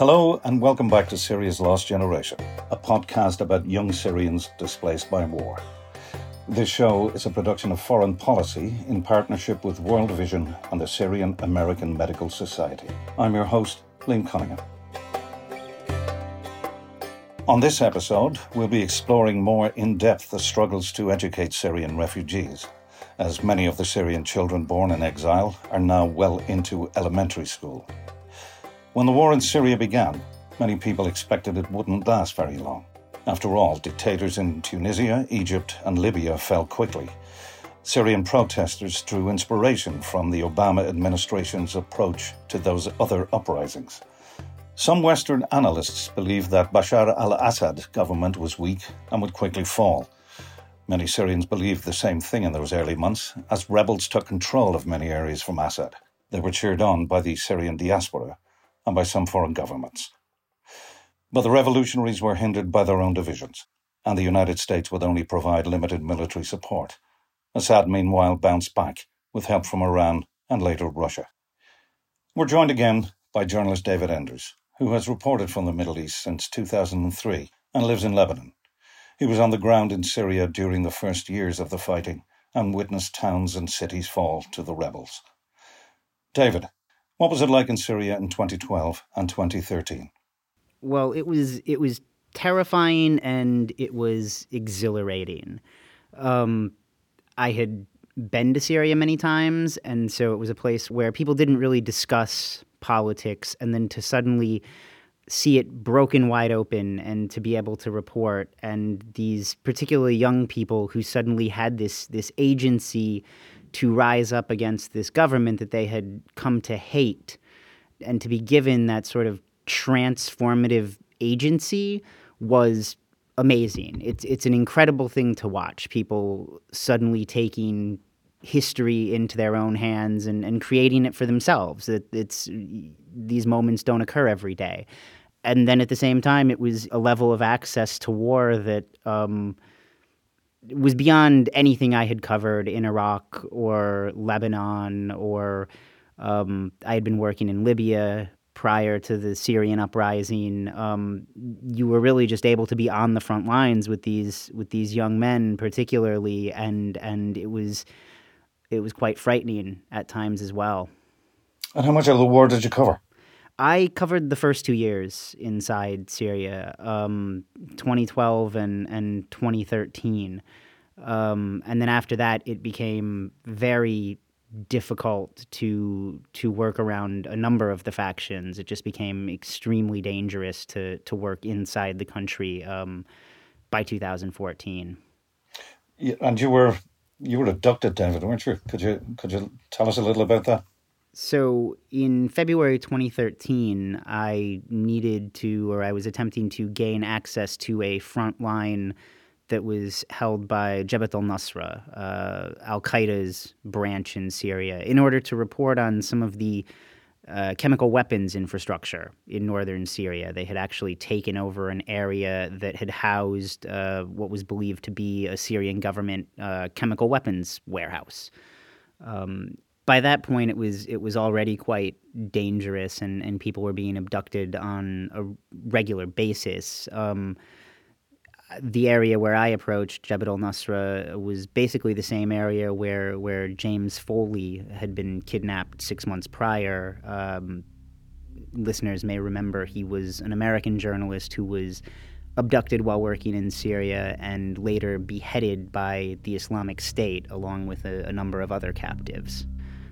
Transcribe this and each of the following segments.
Hello, and welcome back to Syria's Lost Generation, a podcast about young Syrians displaced by war. This show is a production of Foreign Policy in partnership with World Vision and the Syrian American Medical Society. I'm your host, Liam Cunningham. On this episode, we'll be exploring more in depth the struggles to educate Syrian refugees, as many of the Syrian children born in exile are now well into elementary school. When the war in Syria began, many people expected it wouldn't last very long. After all, dictators in Tunisia, Egypt, and Libya fell quickly. Syrian protesters drew inspiration from the Obama administration's approach to those other uprisings. Some Western analysts believe that Bashar al Assad government was weak and would quickly fall. Many Syrians believed the same thing in those early months, as rebels took control of many areas from Assad. They were cheered on by the Syrian diaspora and by some foreign governments. But the revolutionaries were hindered by their own divisions, and the United States would only provide limited military support. Assad, meanwhile, bounced back with help from Iran and later Russia. We're joined again by journalist David Enders, who has reported from the Middle East since 2003 and lives in Lebanon. He was on the ground in Syria during the first years of the fighting and witnessed towns and cities fall to the rebels. David, what was it like in Syria in 2012 and 2013? Well, it was it was terrifying and it was exhilarating. Um, I had been to Syria many times, and so it was a place where people didn't really discuss politics, and then to suddenly see it broken wide open and to be able to report and these particularly young people who suddenly had this this agency to rise up against this government that they had come to hate and to be given that sort of transformative agency was amazing. It's it's an incredible thing to watch. People suddenly taking history into their own hands and, and creating it for themselves. It, it's these moments don't occur every day. And then at the same time, it was a level of access to war that um, was beyond anything I had covered in Iraq or Lebanon or um, I had been working in Libya prior to the Syrian uprising, um, you were really just able to be on the front lines with these with these young men, particularly, and and it was it was quite frightening at times as well. And how much of the war did you cover? I covered the first two years inside Syria, um, 2012 and and 2013, um, and then after that, it became very difficult to to work around a number of the factions. It just became extremely dangerous to to work inside the country um, by 2014. Yeah, and you were you were abducted, David, weren't you? Could you could you tell us a little about that? So in February 2013, I needed to, or I was attempting to gain access to a frontline that was held by Jabhat al Nusra, uh, Al Qaeda's branch in Syria, in order to report on some of the uh, chemical weapons infrastructure in northern Syria. They had actually taken over an area that had housed uh, what was believed to be a Syrian government uh, chemical weapons warehouse. Um, by that point, it was it was already quite dangerous, and, and people were being abducted on a regular basis. Um, the area where I approached Jabhat al Nusra was basically the same area where where James Foley had been kidnapped six months prior. Um, listeners may remember he was an American journalist who was abducted while working in Syria and later beheaded by the Islamic State along with a, a number of other captives.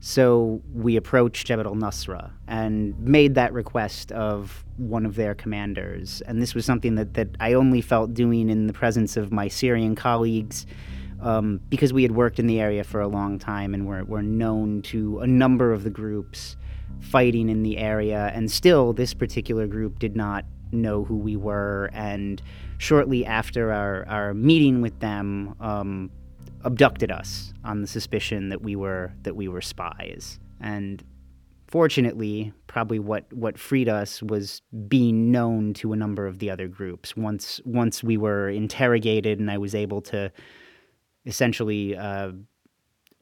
So we approached Jabhat al Nusra and made that request of one of their commanders. And this was something that, that I only felt doing in the presence of my Syrian colleagues um, because we had worked in the area for a long time and were, were known to a number of the groups fighting in the area. And still, this particular group did not know who we were. And shortly after our, our meeting with them, um, abducted us on the suspicion that we were that we were spies. And fortunately, probably what, what freed us was being known to a number of the other groups. Once once we were interrogated, and I was able to essentially uh,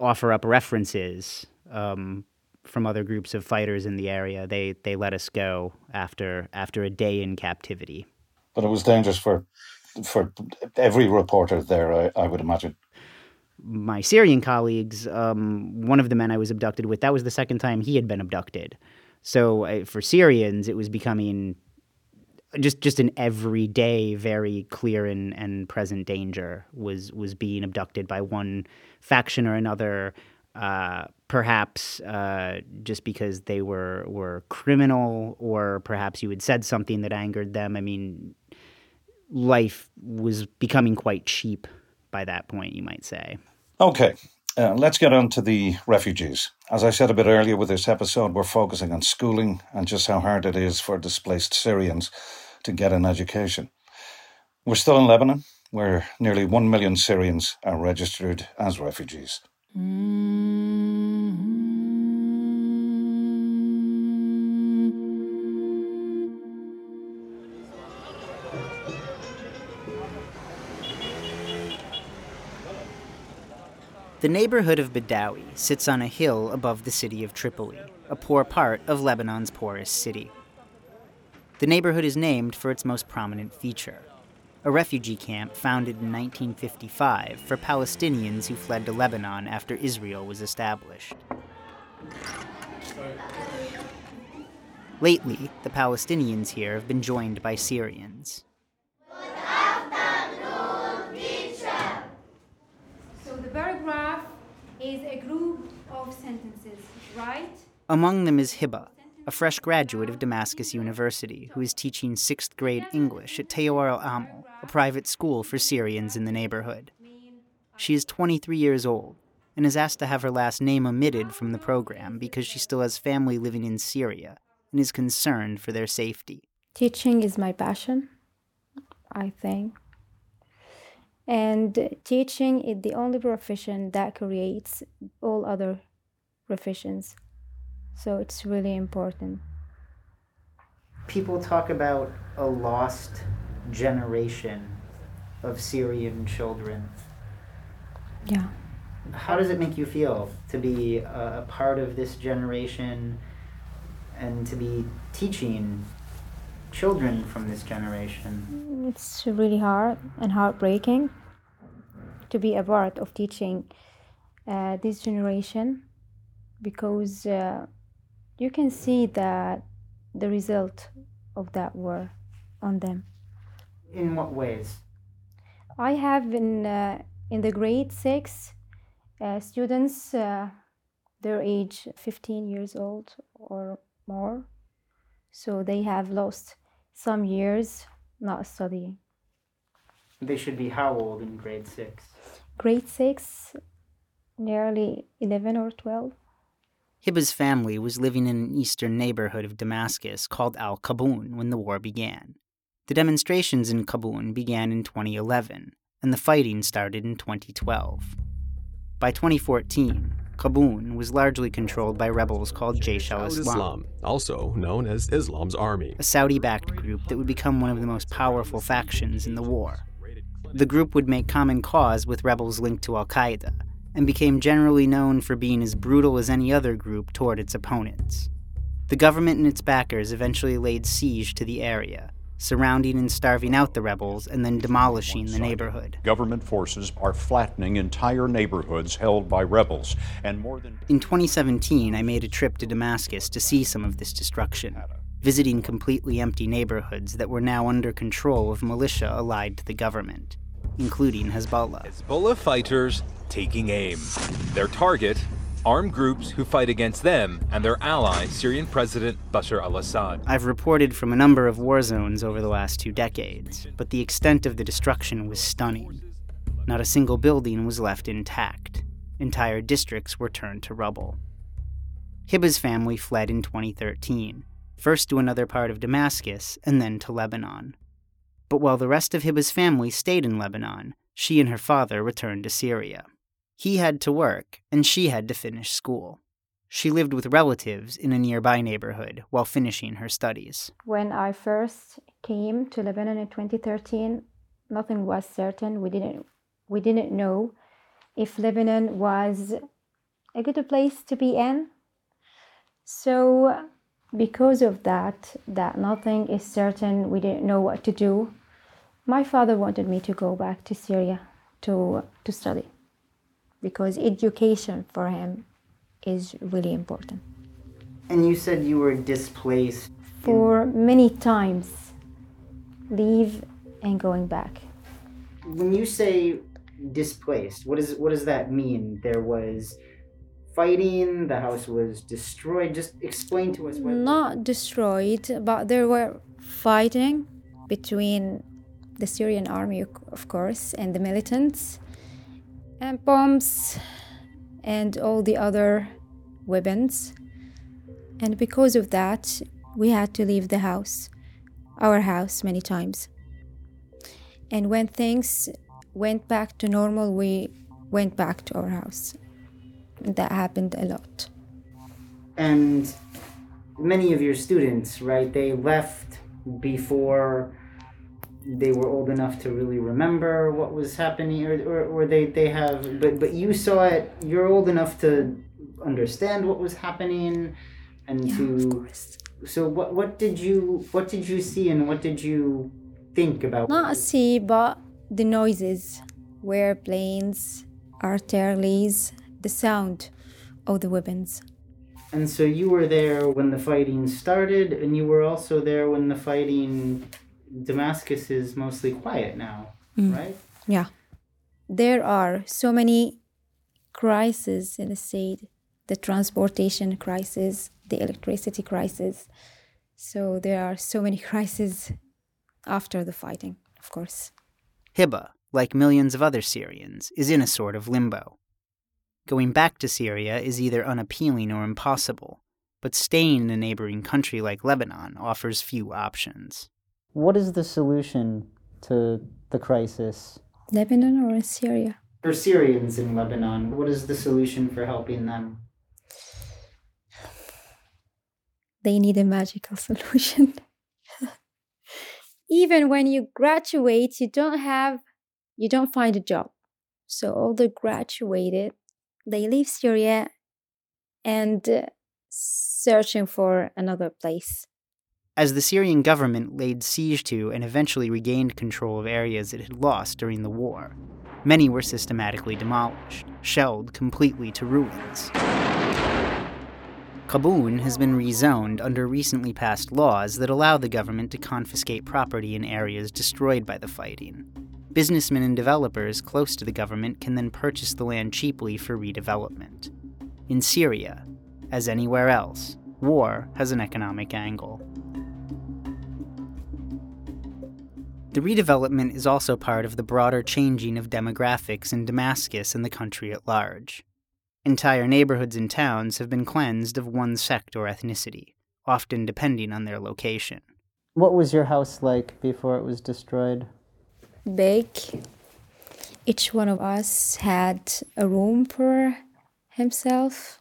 offer up references um, from other groups of fighters in the area. They they let us go after after a day in captivity. But it was dangerous for for every reporter there, I, I would imagine. My Syrian colleagues, um, one of the men I was abducted with, that was the second time he had been abducted. So uh, for Syrians, it was becoming just just an everyday, very clear and, and present danger was was being abducted by one faction or another. Uh, perhaps uh, just because they were were criminal, or perhaps you had said something that angered them. I mean, life was becoming quite cheap by that point, you might say. Okay, uh, let's get on to the refugees. As I said a bit earlier with this episode, we're focusing on schooling and just how hard it is for displaced Syrians to get an education. We're still in Lebanon, where nearly 1 million Syrians are registered as refugees. Mm-hmm. The neighborhood of Badawi sits on a hill above the city of Tripoli, a poor part of Lebanon's poorest city. The neighborhood is named for its most prominent feature a refugee camp founded in 1955 for Palestinians who fled to Lebanon after Israel was established. Lately, the Palestinians here have been joined by Syrians. is a group of sentences, right? Among them is Hiba, a fresh graduate of Damascus University who is teaching sixth grade English at Tayyor al Amal, a private school for Syrians in the neighborhood. She is 23 years old and is asked to have her last name omitted from the program because she still has family living in Syria and is concerned for their safety. Teaching is my passion, I think. And teaching is the only profession that creates all other professions. So it's really important. People talk about a lost generation of Syrian children. Yeah. How does it make you feel to be a, a part of this generation and to be teaching children from this generation? It's really hard and heartbreaking to be a part of teaching uh, this generation because uh, you can see that the result of that war on them. In what ways? I have in uh, in the grade six uh, students. Uh, their age 15 years old or more so they have lost some years not studying. They should be how old in grade six? Grade six, nearly 11 or 12. Hiba's family was living in an eastern neighborhood of Damascus called Al Qaboon when the war began. The demonstrations in Qaboon began in 2011, and the fighting started in 2012. By 2014, Qaboon was largely controlled by rebels called Jaish al Islam, also known as Islam's Army, a Saudi backed group that would become one of the most powerful factions in the war. The group would make common cause with rebels linked to Al Qaeda and became generally known for being as brutal as any other group toward its opponents. The government and its backers eventually laid siege to the area, surrounding and starving out the rebels and then demolishing the neighborhood. Government forces are flattening entire neighborhoods held by rebels, and more than In 2017, I made a trip to Damascus to see some of this destruction, visiting completely empty neighborhoods that were now under control of militia allied to the government, including Hezbollah. Hezbollah fighters taking aim. Their target armed groups who fight against them and their ally, Syrian President Bashar al Assad. I've reported from a number of war zones over the last two decades, but the extent of the destruction was stunning. Not a single building was left intact. Entire districts were turned to rubble. Hiba's family fled in 2013, first to another part of Damascus and then to Lebanon. But while the rest of Hiba's family stayed in Lebanon, she and her father returned to Syria. He had to work, and she had to finish school. She lived with relatives in a nearby neighborhood while finishing her studies. When I first came to Lebanon in 2013, nothing was certain. We didn't we didn't know if Lebanon was a good place to be in. So, because of that, that nothing is certain, we didn't know what to do. My father wanted me to go back to Syria to to study because education for him is really important. And you said you were displaced. For many times, leave and going back. When you say displaced, what is what does that mean? There was fighting, the house was destroyed. Just explain to us what Not destroyed, but there were fighting between the Syrian army, of course, and the militants, and bombs, and all the other weapons. And because of that, we had to leave the house, our house, many times. And when things went back to normal, we went back to our house. That happened a lot. and many of your students, right? They left before they were old enough to really remember what was happening, or, or, or they, they have, but, but you saw it, you're old enough to understand what was happening and to, so what, what did you, what did you see and what did you think about? Not see, but the noises were planes, artilleries, the sound of the weapons. And so you were there when the fighting started, and you were also there when the fighting. Damascus is mostly quiet now, mm. right? Yeah. There are so many crises in the state the transportation crisis, the electricity crisis. So there are so many crises after the fighting, of course. Hiba, like millions of other Syrians, is in a sort of limbo. Going back to Syria is either unappealing or impossible, but staying in a neighboring country like Lebanon offers few options. What is the solution to the crisis? Lebanon or in Syria? For Syrians in Lebanon, what is the solution for helping them? They need a magical solution. Even when you graduate, you don't have, you don't find a job. So all the graduated, they leave Syria and uh, searching for another place. As the Syrian government laid siege to and eventually regained control of areas it had lost during the war, many were systematically demolished, shelled completely to ruins. Qaboon has been rezoned under recently passed laws that allow the government to confiscate property in areas destroyed by the fighting. Businessmen and developers close to the government can then purchase the land cheaply for redevelopment. In Syria, as anywhere else, war has an economic angle. The redevelopment is also part of the broader changing of demographics in Damascus and the country at large. Entire neighborhoods and towns have been cleansed of one sect or ethnicity, often depending on their location. What was your house like before it was destroyed? Big. Each one of us had a room for himself,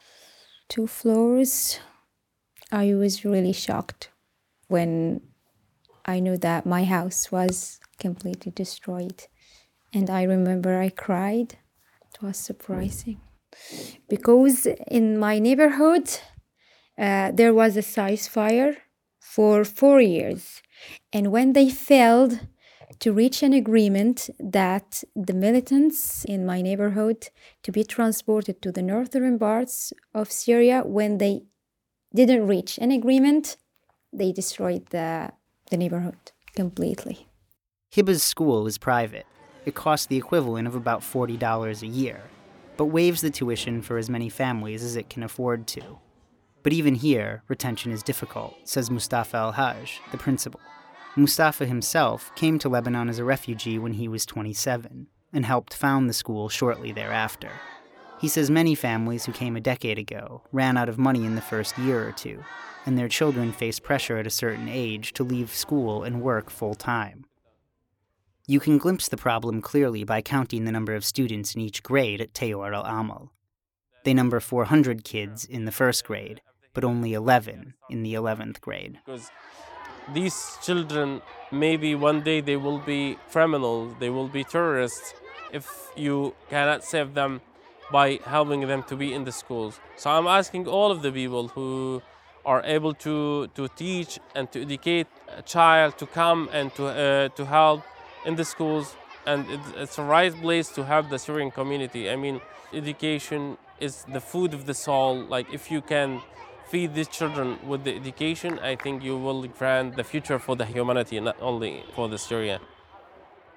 two floors. I was really shocked when I knew that my house was completely destroyed. And I remember I cried. It was surprising. Because in my neighborhood, uh, there was a ceasefire for four years. And when they failed to reach an agreement that the militants in my neighborhood to be transported to the northern parts of Syria, when they didn't reach an agreement, they destroyed the, the neighborhood completely. Hiba's school is private. It costs the equivalent of about $40 a year, but waives the tuition for as many families as it can afford to. But even here, retention is difficult, says Mustafa Al Haj, the principal. Mustafa himself came to Lebanon as a refugee when he was 27 and helped found the school shortly thereafter. He says many families who came a decade ago ran out of money in the first year or two, and their children face pressure at a certain age to leave school and work full time. You can glimpse the problem clearly by counting the number of students in each grade at Tayor al Amal. They number 400 kids in the first grade, but only 11 in the 11th grade. because these children maybe one day they will be criminals they will be terrorists if you cannot save them by helping them to be in the schools so i'm asking all of the people who are able to, to teach and to educate a child to come and to, uh, to help in the schools. And it's, it's a right place to have the Syrian community. I mean, education is the food of the soul. Like, if you can feed these children with the education, I think you will grant the future for the humanity, not only for the Syria.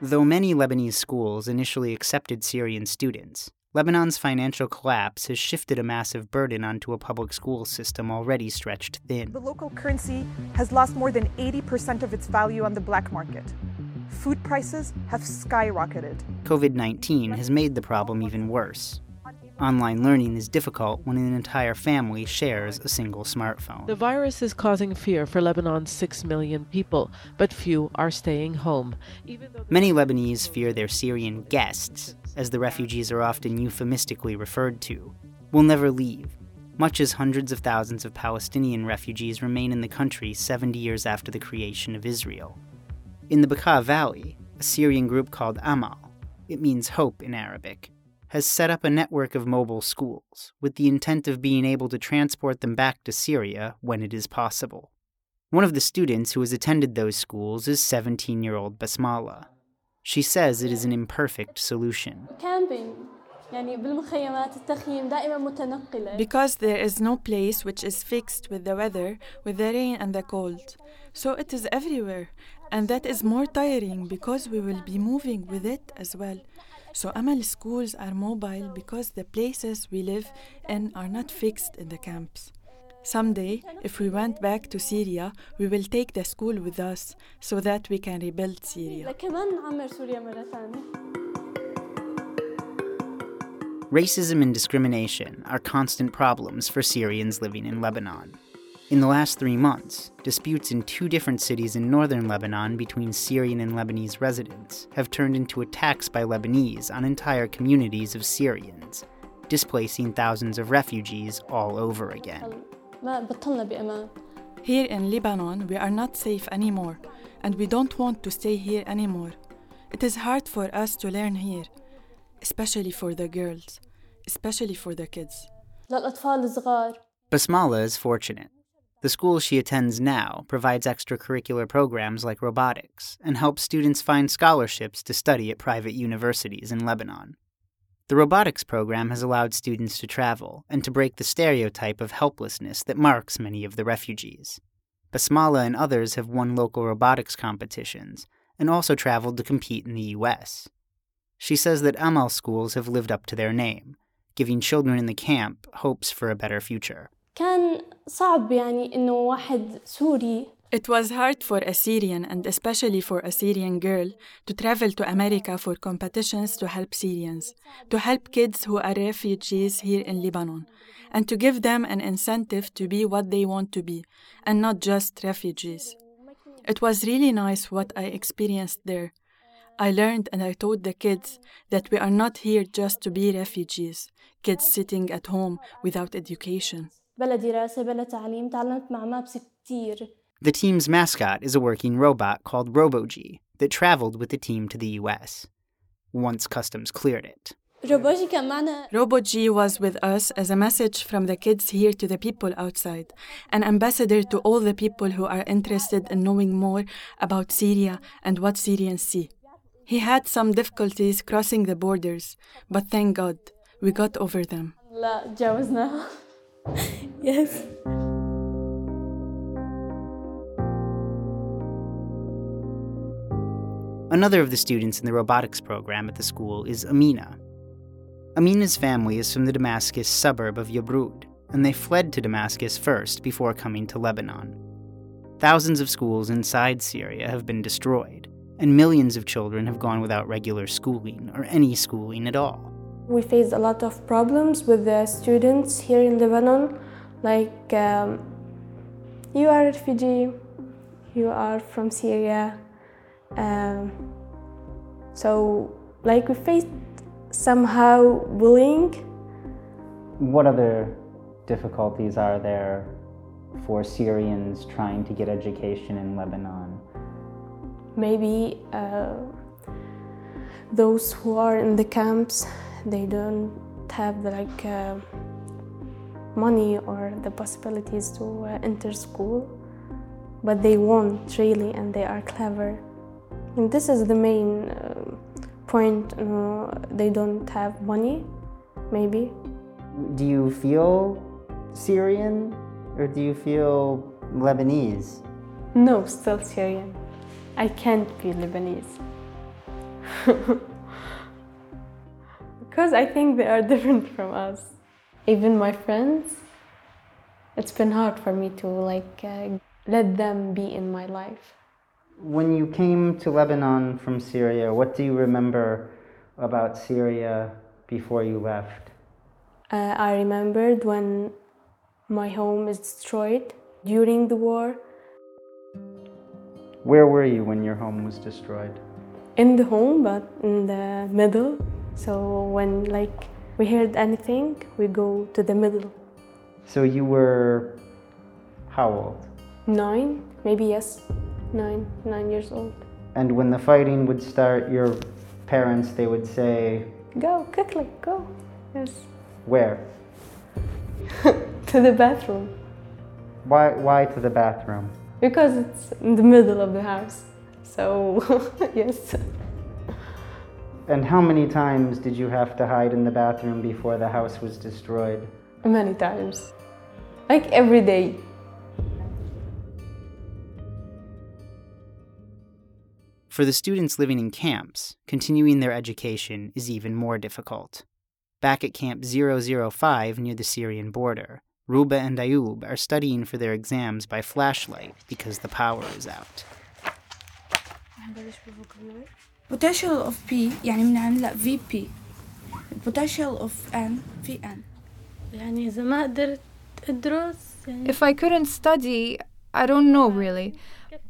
Though many Lebanese schools initially accepted Syrian students, Lebanon's financial collapse has shifted a massive burden onto a public school system already stretched thin. The local currency has lost more than 80% of its value on the black market. Food prices have skyrocketed. COVID 19 has made the problem even worse. Online learning is difficult when an entire family shares a single smartphone. The virus is causing fear for Lebanon's 6 million people, but few are staying home. Many Lebanese fear their Syrian guests, as the refugees are often euphemistically referred to, will never leave, much as hundreds of thousands of Palestinian refugees remain in the country 70 years after the creation of Israel. In the Bekaa Valley, a Syrian group called Amal, it means hope in Arabic, has set up a network of mobile schools with the intent of being able to transport them back to Syria when it is possible. One of the students who has attended those schools is 17 year old Basmala. She says it is an imperfect solution. Because there is no place which is fixed with the weather, with the rain and the cold. So it is everywhere, and that is more tiring because we will be moving with it as well. So Amal schools are mobile because the places we live in are not fixed in the camps. Someday, if we went back to Syria, we will take the school with us so that we can rebuild Syria. Racism and discrimination are constant problems for Syrians living in Lebanon. In the last three months, disputes in two different cities in northern Lebanon between Syrian and Lebanese residents have turned into attacks by Lebanese on entire communities of Syrians, displacing thousands of refugees all over again. Here in Lebanon, we are not safe anymore, and we don't want to stay here anymore. It is hard for us to learn here, especially for the girls, especially for the kids. Basmala is fortunate. The school she attends now provides extracurricular programs like robotics and helps students find scholarships to study at private universities in Lebanon. The robotics program has allowed students to travel and to break the stereotype of helplessness that marks many of the refugees. Basmala and others have won local robotics competitions and also traveled to compete in the U.S. She says that Amal schools have lived up to their name, giving children in the camp hopes for a better future. كان صعب يعني إنه واحد سوري It was hard for a Syrian and especially for a Syrian girl to travel to America for competitions to help Syrians, to help kids who are refugees here in Lebanon, and to give them an incentive to be what they want to be, and not just refugees. It was really nice what I experienced there. I learned and I taught the kids that we are not here just to be refugees, kids sitting at home without education. بلا دراسة بلا تعليم تعلمت مع مابس كتير The team's mascot is a working robot called RoboG that traveled with the team to the US once customs cleared it. RoboG was with us as a message from the kids here to the people outside, an ambassador to all the people who are interested in knowing more about Syria and what Syrians see. He had some difficulties crossing the borders, but thank God, we got over them. yes. Another of the students in the robotics program at the school is Amina. Amina's family is from the Damascus suburb of Yabrud, and they fled to Damascus first before coming to Lebanon. Thousands of schools inside Syria have been destroyed, and millions of children have gone without regular schooling or any schooling at all. We faced a lot of problems with the students here in Lebanon, like um, you are a refugee, you are from Syria. Um, so, like, we faced somehow bullying. What other difficulties are there for Syrians trying to get education in Lebanon? Maybe uh, those who are in the camps they don't have like uh, money or the possibilities to uh, enter school, but they want really and they are clever. And this is the main uh, point. Uh, they don't have money, maybe. Do you feel Syrian or do you feel Lebanese? No, still Syrian. I can't be Lebanese. because I think they are different from us. Even my friends, it's been hard for me to like uh, let them be in my life. When you came to Lebanon from Syria, what do you remember about Syria before you left? Uh, I remembered when my home is destroyed during the war. Where were you when your home was destroyed? In the home, but in the middle. So when like we heard anything, we go to the middle. So you were how old? Nine, maybe yes, nine, nine years old. And when the fighting would start, your parents they would say, "Go quickly, go." Yes. Where? to the bathroom. Why? Why to the bathroom? Because it's in the middle of the house. So yes. And how many times did you have to hide in the bathroom before the house was destroyed? Many times. Like every day. For the students living in camps, continuing their education is even more difficult. Back at Camp 005 near the Syrian border, Ruba and Ayub are studying for their exams by flashlight because the power is out potential of P يعني بنعملها VP potential of N في N يعني إذا ما قدرت أدرس يعني If I couldn't study, I don't know really,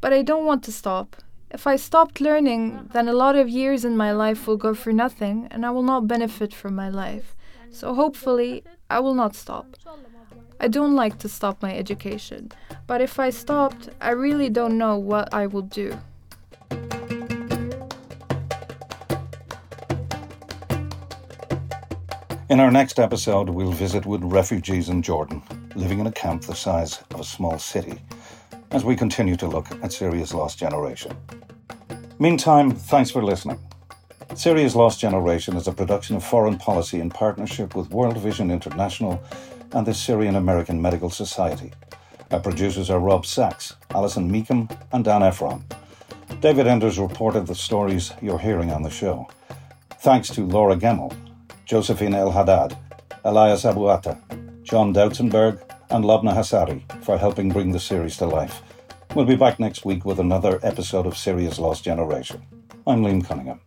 but I don't want to stop. If I stopped learning, then a lot of years in my life will go for nothing and I will not benefit from my life. So hopefully, I will not stop. I don't like to stop my education, but if I stopped, I really don't know what I will do. In our next episode, we'll visit with refugees in Jordan, living in a camp the size of a small city, as we continue to look at Syria's lost generation. Meantime, thanks for listening. Syria's Lost Generation is a production of foreign policy in partnership with World Vision International and the Syrian American Medical Society. Our producers are Rob Sachs, Alison Meekham, and Dan Ephron. David Enders reported the stories you're hearing on the show. Thanks to Laura Gemmel, Josephine El Haddad, Elias Abuata, John Doutzenberg, and Lobna Hassari for helping bring the series to life. We'll be back next week with another episode of Syria's Lost Generation. I'm Liam Cunningham.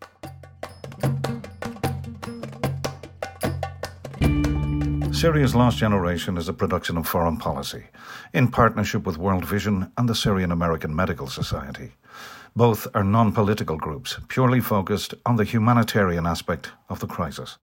Syria's Lost Generation is a production of Foreign Policy, in partnership with World Vision and the Syrian American Medical Society. Both are non political groups, purely focused on the humanitarian aspect of the crisis.